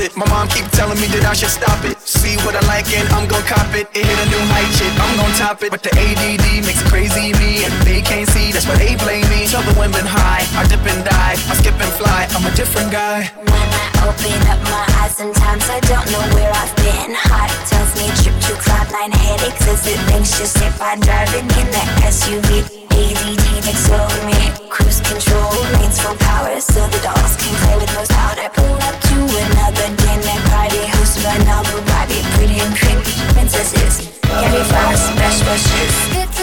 it. My mom keep telling me that I should stop it. See what I like and I'm gon' cop it. It hit a new height, shit, I'm gon' top it. But the ADD makes crazy me, and they can't see, that's why they blame me. Tell the women high, I dip and die, I skip and fly, I'm a different guy. Open up my eyes, sometimes I don't know where I've been. Heart tells me trip to cloudline headaches as it anxious if I'm driving in the SUV. ADD takes over me, cruise control, lanes full power, so the dolls can play with most powder. Pull up to another dinner party, hosted by Noble Body, pretty and creepy princesses. Candy flowers, best wishes.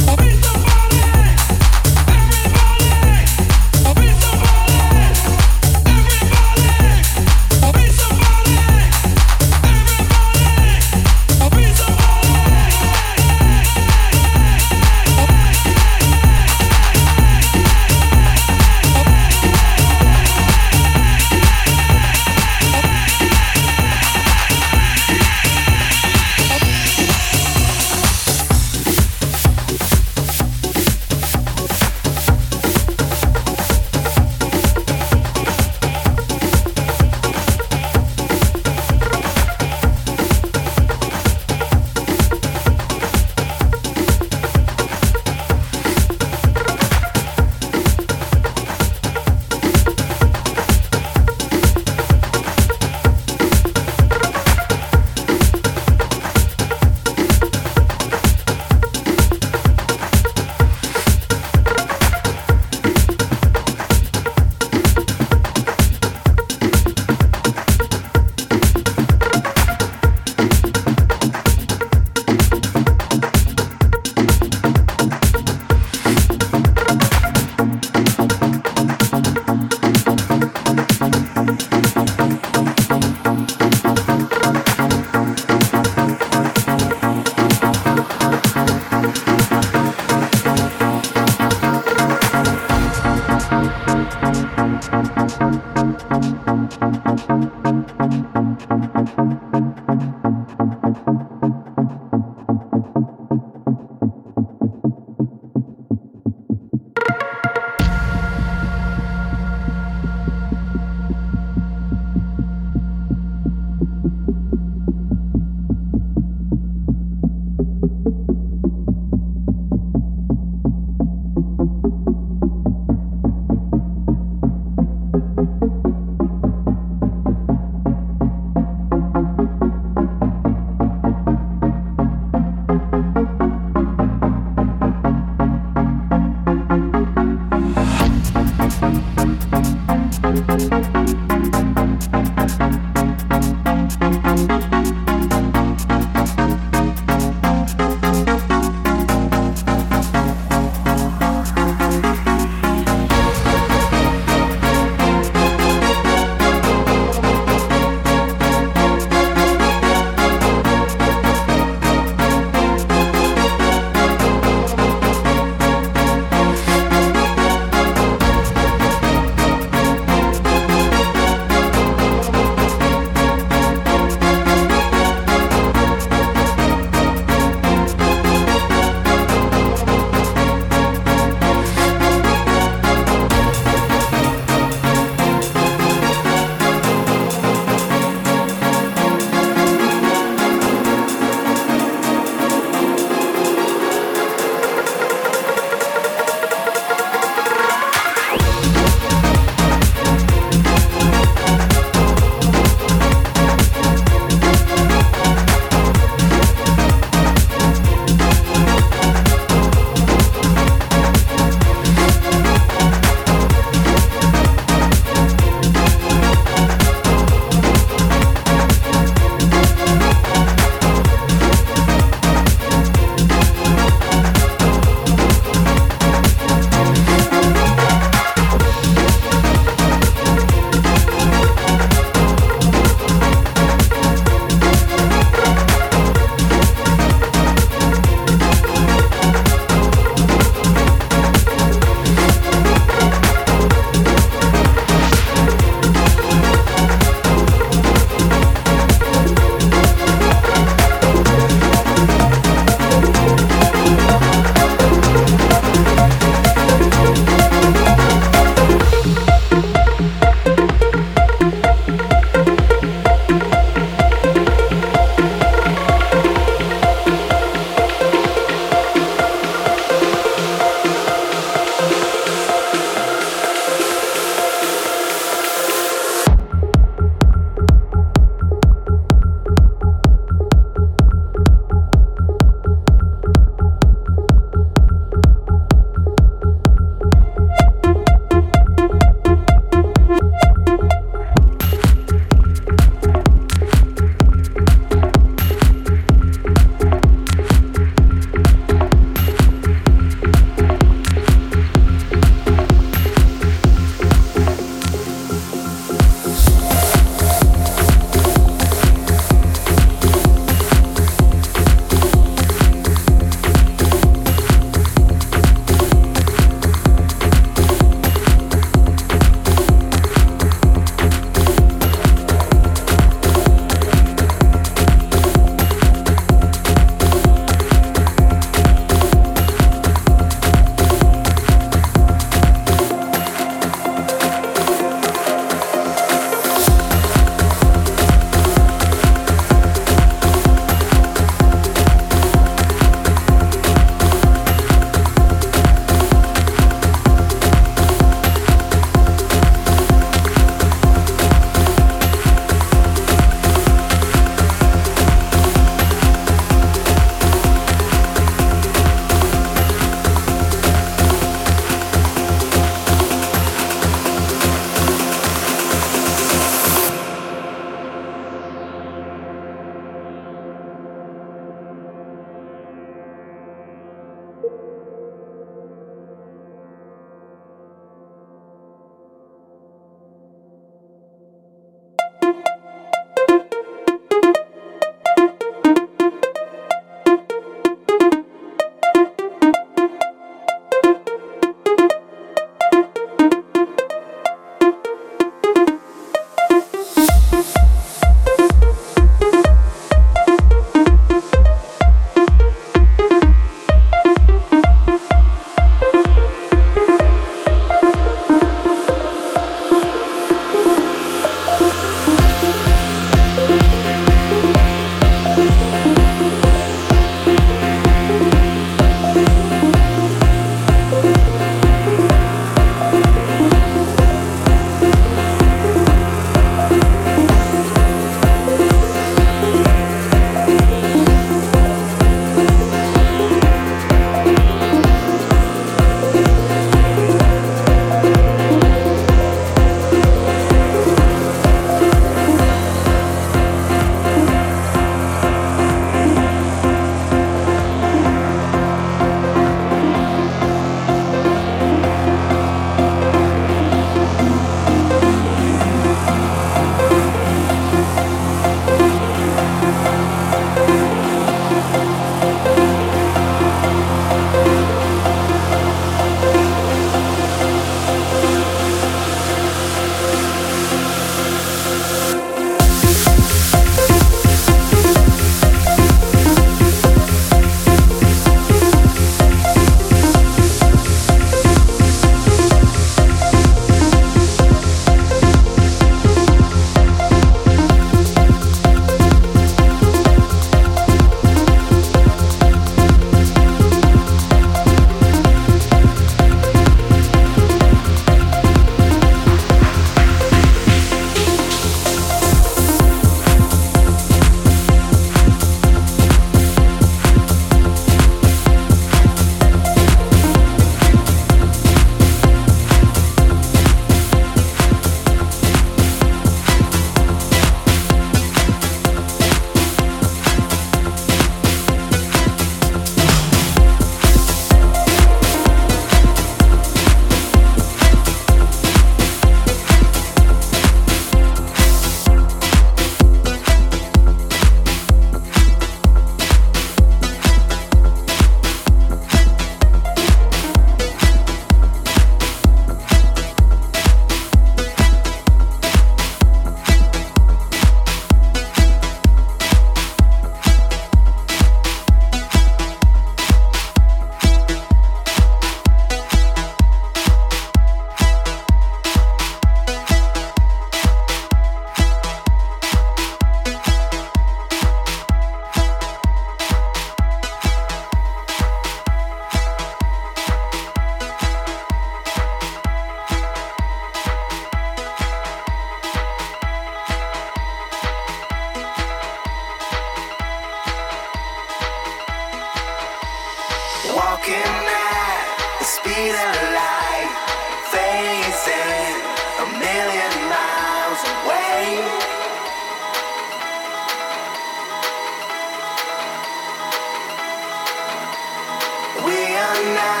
night.